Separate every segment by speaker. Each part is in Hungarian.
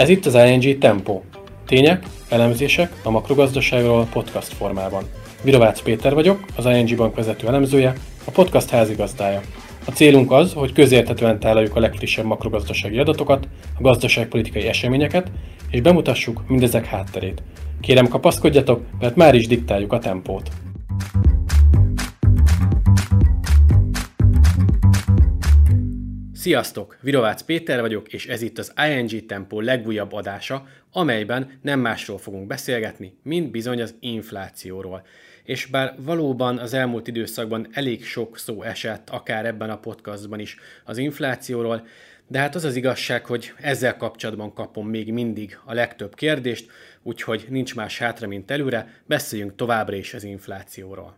Speaker 1: Ez itt az ING Tempo. Tények, elemzések a makrogazdaságról podcast formában. Virovácz Péter vagyok, az ING Bank vezető elemzője, a podcast házigazdája. A célunk az, hogy közérthetően tálaljuk a legfrissebb makrogazdasági adatokat, a gazdaságpolitikai eseményeket, és bemutassuk mindezek hátterét. Kérem kapaszkodjatok, mert már is diktáljuk a tempót. Sziasztok! Virovácz Péter vagyok, és ez itt az ING Tempo legújabb adása, amelyben nem másról fogunk beszélgetni, mint bizony az inflációról. És bár valóban az elmúlt időszakban elég sok szó esett, akár ebben a podcastban is az inflációról, de hát az az igazság, hogy ezzel kapcsolatban kapom még mindig a legtöbb kérdést, úgyhogy nincs más hátra, mint előre, beszéljünk továbbra is az inflációról.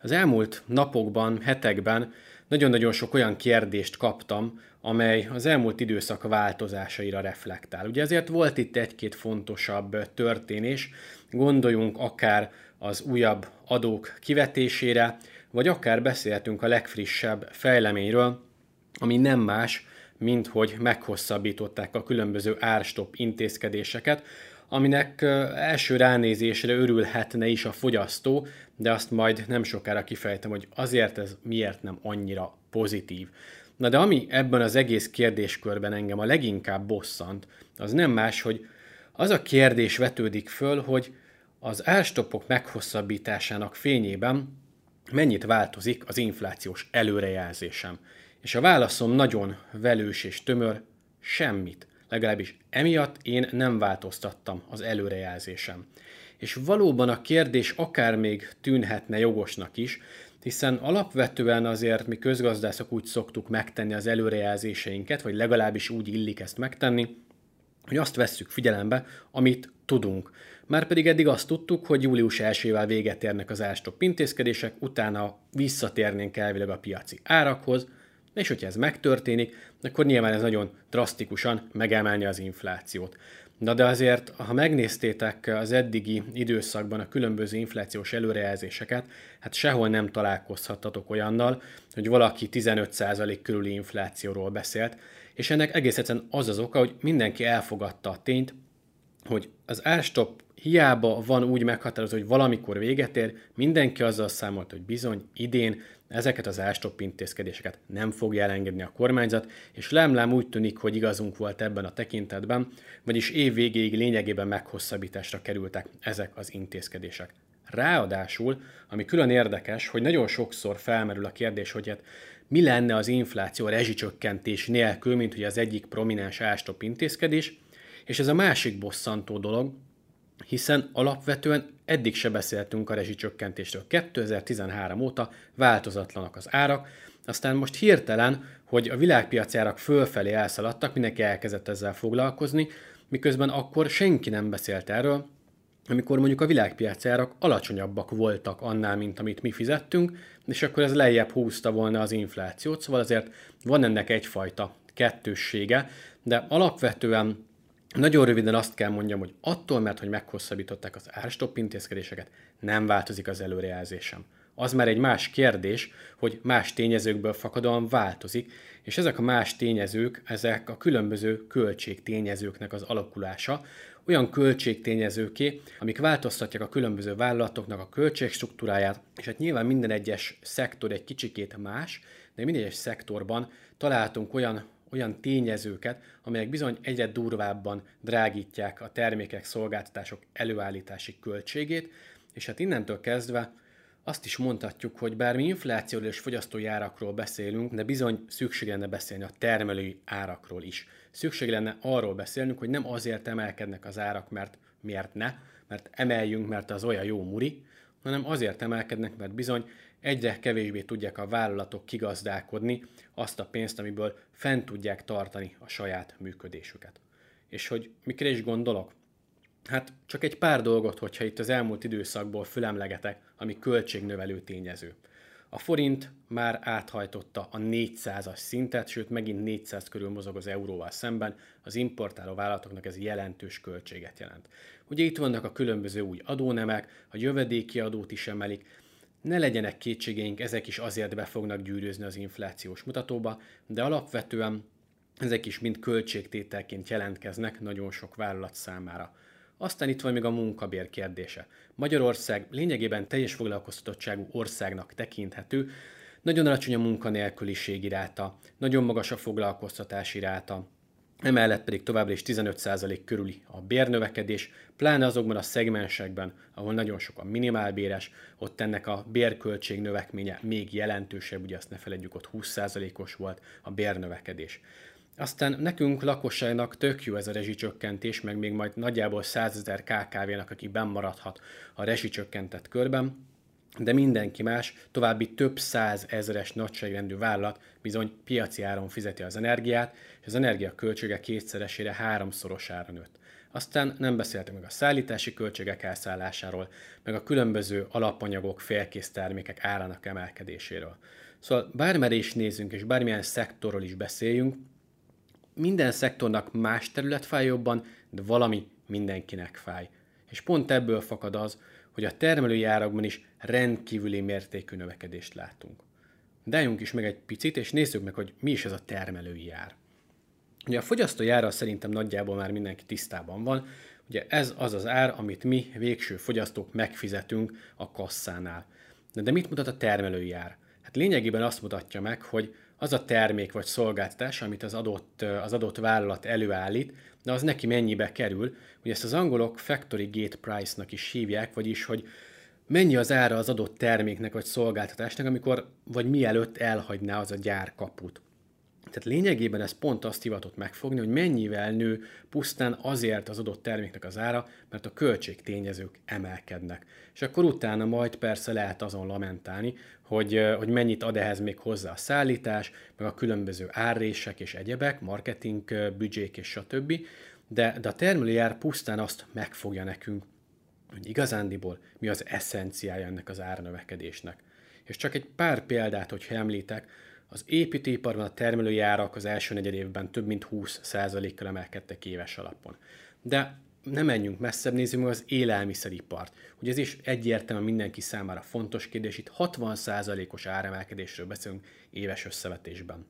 Speaker 1: Az elmúlt napokban, hetekben nagyon-nagyon sok olyan kérdést kaptam, amely az elmúlt időszak változásaira reflektál. Ugye ezért volt itt egy-két fontosabb történés, gondoljunk akár az újabb adók kivetésére, vagy akár beszélhetünk a legfrissebb fejleményről, ami nem más, mint hogy meghosszabbították a különböző árstop intézkedéseket, aminek első ránézésre örülhetne is a fogyasztó, de azt majd nem sokára kifejtem, hogy azért ez miért nem annyira pozitív. Na de ami ebben az egész kérdéskörben engem a leginkább bosszant, az nem más, hogy az a kérdés vetődik föl, hogy az árstopok meghosszabbításának fényében mennyit változik az inflációs előrejelzésem. És a válaszom nagyon velős és tömör, semmit. Legalábbis emiatt én nem változtattam az előrejelzésem. És valóban a kérdés akár még tűnhetne jogosnak is, hiszen alapvetően azért mi közgazdászok úgy szoktuk megtenni az előrejelzéseinket, vagy legalábbis úgy illik ezt megtenni, hogy azt vesszük figyelembe, amit tudunk. Márpedig eddig azt tudtuk, hogy július 1-ével véget érnek az árstop intézkedések, utána visszatérnénk elvileg a piaci árakhoz, és hogyha ez megtörténik, akkor nyilván ez nagyon drasztikusan megemelni az inflációt. Na de azért, ha megnéztétek az eddigi időszakban a különböző inflációs előrejelzéseket, hát sehol nem találkozhattatok olyannal, hogy valaki 15% körüli inflációról beszélt, és ennek egész egyszerűen az az oka, hogy mindenki elfogadta a tényt, hogy az árstop hiába van úgy meghatározva, hogy valamikor véget ér, mindenki azzal számolt, hogy bizony idén ezeket az ástop intézkedéseket nem fogja elengedni a kormányzat, és lemlám úgy tűnik, hogy igazunk volt ebben a tekintetben, vagyis év végéig lényegében meghosszabbításra kerültek ezek az intézkedések. Ráadásul, ami külön érdekes, hogy nagyon sokszor felmerül a kérdés, hogy hát mi lenne az infláció rezsicsökkentés nélkül, mint hogy az egyik prominens ástop intézkedés, és ez a másik bosszantó dolog, hiszen alapvetően eddig se beszéltünk a rezsicsökkentésről. 2013 óta változatlanak az árak, aztán most hirtelen, hogy a világpiaci árak fölfelé elszaladtak, mindenki elkezdett ezzel foglalkozni, miközben akkor senki nem beszélt erről, amikor mondjuk a világpiaci árak alacsonyabbak voltak annál, mint amit mi fizettünk, és akkor ez lejjebb húzta volna az inflációt, szóval azért van ennek egyfajta kettőssége, de alapvetően nagyon röviden azt kell mondjam, hogy attól, mert hogy meghosszabbították az árstop intézkedéseket, nem változik az előrejelzésem. Az már egy más kérdés, hogy más tényezőkből fakadóan változik, és ezek a más tényezők, ezek a különböző költségtényezőknek az alakulása, olyan költségtényezőké, amik változtatják a különböző vállalatoknak a költségstruktúráját, és hát nyilván minden egyes szektor egy kicsikét más, de minden egyes szektorban találtunk olyan olyan tényezőket, amelyek bizony egyre durvábban drágítják a termékek, szolgáltatások előállítási költségét, és hát innentől kezdve azt is mondhatjuk, hogy bár mi inflációról és fogyasztói árakról beszélünk, de bizony szükség lenne beszélni a termelői árakról is. Szükség lenne arról beszélnünk, hogy nem azért emelkednek az árak, mert miért ne, mert emeljünk, mert az olyan jó muri, hanem azért emelkednek, mert bizony egyre kevésbé tudják a vállalatok kigazdálkodni azt a pénzt, amiből fent tudják tartani a saját működésüket. És hogy mikre is gondolok? Hát csak egy pár dolgot, hogyha itt az elmúlt időszakból fülemlegetek, ami költségnövelő tényező. A forint már áthajtotta a 400-as szintet, sőt megint 400 körül mozog az euróval szemben, az importáló vállalatoknak ez jelentős költséget jelent. Ugye itt vannak a különböző új adónemek, a jövedéki adót is emelik, ne legyenek kétségeink, ezek is azért be fognak gyűrűzni az inflációs mutatóba, de alapvetően ezek is mind költségtételként jelentkeznek nagyon sok vállalat számára. Aztán itt van még a munkabér kérdése. Magyarország lényegében teljes foglalkoztatottságú országnak tekinthető, nagyon alacsony a munkanélküliség ráta, nagyon magas a foglalkoztatási ráta, emellett pedig továbbra is 15% körüli a bérnövekedés, pláne azokban a szegmensekben, ahol nagyon sok a minimálbéres, ott ennek a bérköltség növekménye még jelentősebb, ugye azt ne felejtjük, ott 20%-os volt a bérnövekedés. Aztán nekünk lakosságnak tök jó ez a rezsicsökkentés, meg még majd nagyjából 100 ezer KKV-nak, aki bennmaradhat a rezsicsökkentett körben, de mindenki más, további több száz ezeres nagyságrendű vállalat bizony piaci áron fizeti az energiát, és az energia költsége kétszeresére háromszorosára nőtt. Aztán nem beszéltem meg a szállítási költségek elszállásáról, meg a különböző alapanyagok, félkész termékek árának emelkedéséről. Szóval bármere is nézzünk, és bármilyen szektorról is beszéljünk, minden szektornak más terület fáj jobban, de valami mindenkinek fáj. És pont ebből fakad az, hogy a termelői árakban is rendkívüli mértékű növekedést látunk. De is meg egy picit, és nézzük meg, hogy mi is ez a termelői ár. Ugye a fogyasztói ára szerintem nagyjából már mindenki tisztában van. Ugye ez az az ár, amit mi végső fogyasztók megfizetünk a kasszánál. De, de mit mutat a termelői ár? Hát lényegében azt mutatja meg, hogy az a termék vagy szolgáltatás, amit az adott, az adott vállalat előállít, de az neki mennyibe kerül. Ugye ezt az angolok factory gate price-nak is hívják, vagyis hogy mennyi az ára az adott terméknek vagy szolgáltatásnak, amikor vagy mielőtt elhagyná az a gyár kaput. Tehát lényegében ez pont azt hivatott megfogni, hogy mennyivel nő pusztán azért az adott terméknek az ára, mert a költségtényezők emelkednek. És akkor utána majd persze lehet azon lamentálni, hogy, hogy mennyit ad ehhez még hozzá a szállítás, meg a különböző árrések és egyebek, marketing büdzsék és stb. De, de a termelői ár pusztán azt megfogja nekünk, hogy igazándiból mi az eszenciája ennek az árnövekedésnek. És csak egy pár példát, hogyha említek, az építőiparban a termelői árak az első negyed évben több mint 20%-kal emelkedtek éves alapon. De nem menjünk messzebb, nézzük meg az élelmiszeripart. Ugye ez is egyértelműen mindenki számára fontos kérdés, itt 60%-os áremelkedésről beszélünk éves összevetésben.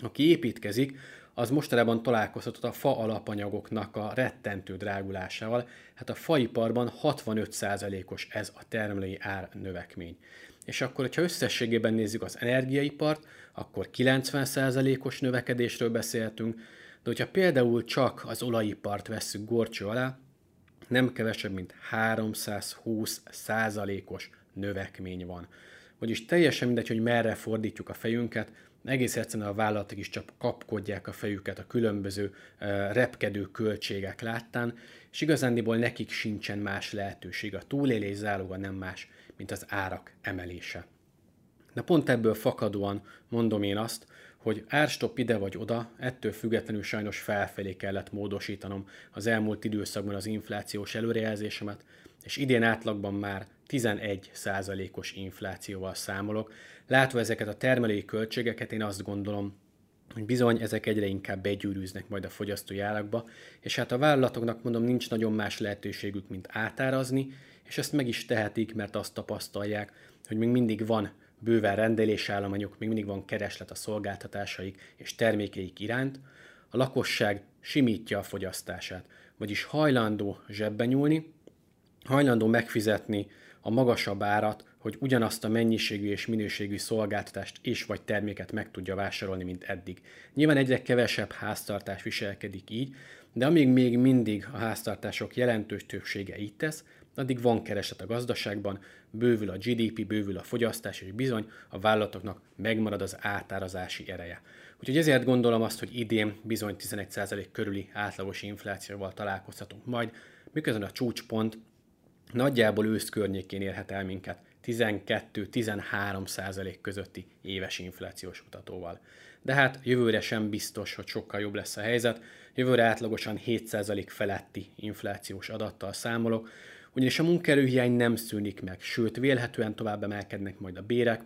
Speaker 1: Aki építkezik, az mostanában találkozhatott a fa alapanyagoknak a rettentő drágulásával. Hát a faiparban 65%-os ez a termelői ár növekmény. És akkor, hogyha összességében nézzük az energiaipart, akkor 90%-os növekedésről beszéltünk, de hogyha például csak az olajipart vesszük gorcső alá, nem kevesebb, mint 320 százalékos növekmény van. Vagyis teljesen mindegy, hogy merre fordítjuk a fejünket, egész egyszerűen a vállalatok is csak kapkodják a fejüket a különböző repkedő költségek láttán, és igazándiból nekik sincsen más lehetőség. A túlélés záloga nem más, mint az árak emelése. De pont ebből fakadóan mondom én azt, hogy árstop ide vagy oda, ettől függetlenül sajnos felfelé kellett módosítanom az elmúlt időszakban az inflációs előrejelzésemet, és idén átlagban már 11 os inflációval számolok. Látva ezeket a termelői költségeket, én azt gondolom, hogy bizony ezek egyre inkább begyűrűznek majd a fogyasztói árakba, és hát a vállalatoknak mondom, nincs nagyon más lehetőségük, mint átárazni, és ezt meg is tehetik, mert azt tapasztalják, hogy még mindig van bőven rendelésállományok, még mindig van kereslet a szolgáltatásaik és termékeik iránt, a lakosság simítja a fogyasztását, vagyis hajlandó zsebbe nyúlni, hajlandó megfizetni a magasabb árat, hogy ugyanazt a mennyiségű és minőségű szolgáltatást és vagy terméket meg tudja vásárolni, mint eddig. Nyilván egyre kevesebb háztartás viselkedik így, de amíg még mindig a háztartások jelentős többsége így tesz, addig van kereslet a gazdaságban, bővül a GDP, bővül a fogyasztás, és bizony a vállalatoknak megmarad az átárazási ereje. Úgyhogy ezért gondolom azt, hogy idén bizony 11% körüli átlagos inflációval találkozhatunk majd, miközben a csúcspont nagyjából ősz környékén érhet el minket 12-13 százalék közötti éves inflációs mutatóval. De hát jövőre sem biztos, hogy sokkal jobb lesz a helyzet. Jövőre átlagosan 7 százalék feletti inflációs adattal számolok, ugyanis a munkerőhiány nem szűnik meg, sőt vélhetően tovább emelkednek majd a bérek,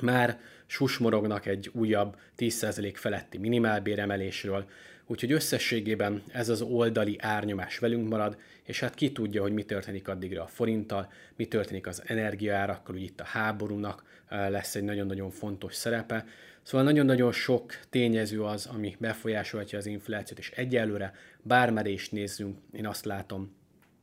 Speaker 1: már susmorognak egy újabb 10% feletti minimálbéremelésről, Úgyhogy összességében ez az oldali árnyomás velünk marad, és hát ki tudja, hogy mi történik addigra a forinttal, mi történik az energiaárakkal, hogy itt a háborúnak lesz egy nagyon-nagyon fontos szerepe. Szóval nagyon-nagyon sok tényező az, ami befolyásolhatja az inflációt, és egyelőre bármere is nézzünk, én azt látom,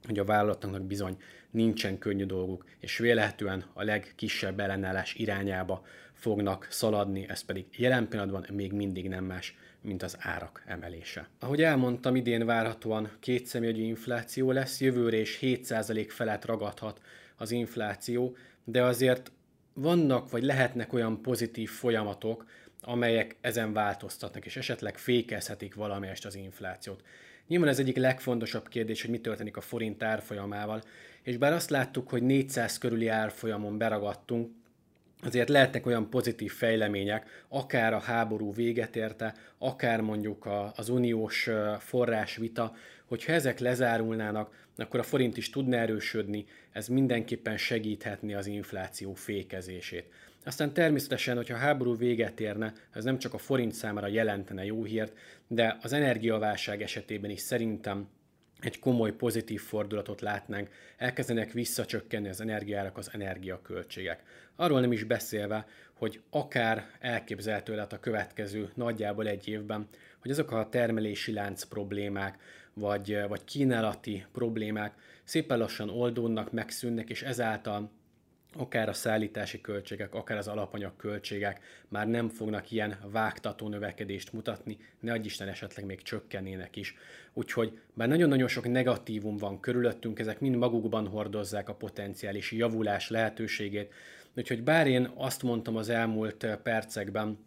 Speaker 1: hogy a vállalatoknak bizony nincsen könnyű dolguk, és vélehetően a legkisebb ellenállás irányába fognak szaladni, ez pedig jelen pillanatban még mindig nem más, mint az árak emelése. Ahogy elmondtam, idén várhatóan kétszemjegyű infláció lesz, jövőre is 7% felett ragadhat az infláció, de azért vannak vagy lehetnek olyan pozitív folyamatok, amelyek ezen változtatnak, és esetleg fékezhetik valamelyest az inflációt. Nyilván ez egyik legfontosabb kérdés, hogy mi történik a forint árfolyamával, és bár azt láttuk, hogy 400 körüli árfolyamon beragadtunk, azért lehetnek olyan pozitív fejlemények, akár a háború véget érte, akár mondjuk az uniós forrásvita, hogyha ezek lezárulnának, akkor a forint is tudna erősödni, ez mindenképpen segíthetni az infláció fékezését. Aztán természetesen, hogyha a háború véget érne, ez nem csak a forint számára jelentene jó hírt, de az energiaválság esetében is szerintem egy komoly pozitív fordulatot látnánk, elkezdenek visszacsökkenni az energiárak, az energiaköltségek. Arról nem is beszélve, hogy akár elképzelhető lehet a következő nagyjából egy évben, hogy azok a termelési lánc problémák, vagy, vagy kínálati problémák szépen lassan oldódnak, megszűnnek, és ezáltal akár a szállítási költségek, akár az alapanyag költségek már nem fognak ilyen vágtató növekedést mutatni, ne adj Isten esetleg még csökkennének is. Úgyhogy bár nagyon-nagyon sok negatívum van körülöttünk, ezek mind magukban hordozzák a potenciális javulás lehetőségét. Úgyhogy bár én azt mondtam az elmúlt percekben,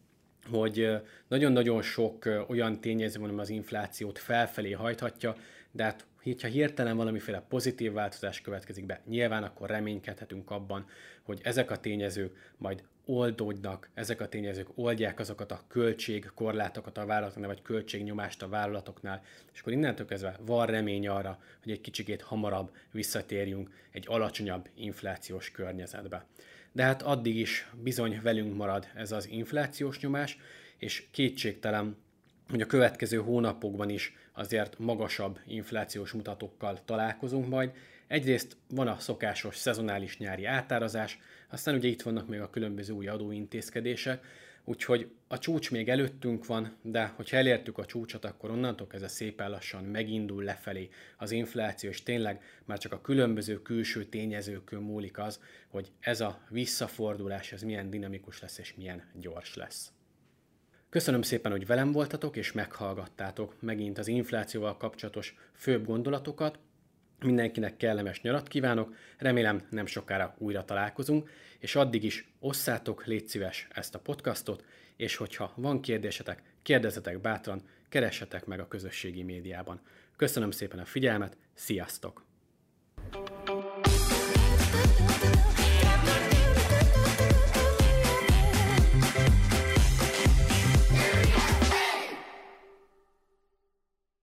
Speaker 1: hogy nagyon-nagyon sok olyan tényező van, ami az inflációt felfelé hajthatja, de hát ha hirtelen valamiféle pozitív változás következik be, nyilván akkor reménykedhetünk abban, hogy ezek a tényezők majd oldódnak, ezek a tényezők oldják azokat a költségkorlátokat a vállalatoknál, vagy költségnyomást a vállalatoknál, és akkor innentől kezdve van remény arra, hogy egy kicsikét hamarabb visszatérjünk egy alacsonyabb inflációs környezetbe. De hát addig is bizony velünk marad ez az inflációs nyomás, és kétségtelen, hogy a következő hónapokban is azért magasabb inflációs mutatókkal találkozunk majd. Egyrészt van a szokásos szezonális nyári átárazás, aztán ugye itt vannak még a különböző új adóintézkedések, úgyhogy a csúcs még előttünk van, de hogyha elértük a csúcsot, akkor onnantól kezdve szépen lassan megindul lefelé az infláció, és tényleg már csak a különböző külső tényezőkön múlik az, hogy ez a visszafordulás, ez milyen dinamikus lesz és milyen gyors lesz. Köszönöm szépen, hogy velem voltatok és meghallgattátok megint az inflációval kapcsolatos főbb gondolatokat. Mindenkinek kellemes nyarat kívánok, remélem nem sokára újra találkozunk, és addig is osszátok, légy szíves ezt a podcastot, és hogyha van kérdésetek, kérdezzetek bátran, keressetek meg a közösségi médiában. Köszönöm szépen a figyelmet, sziasztok!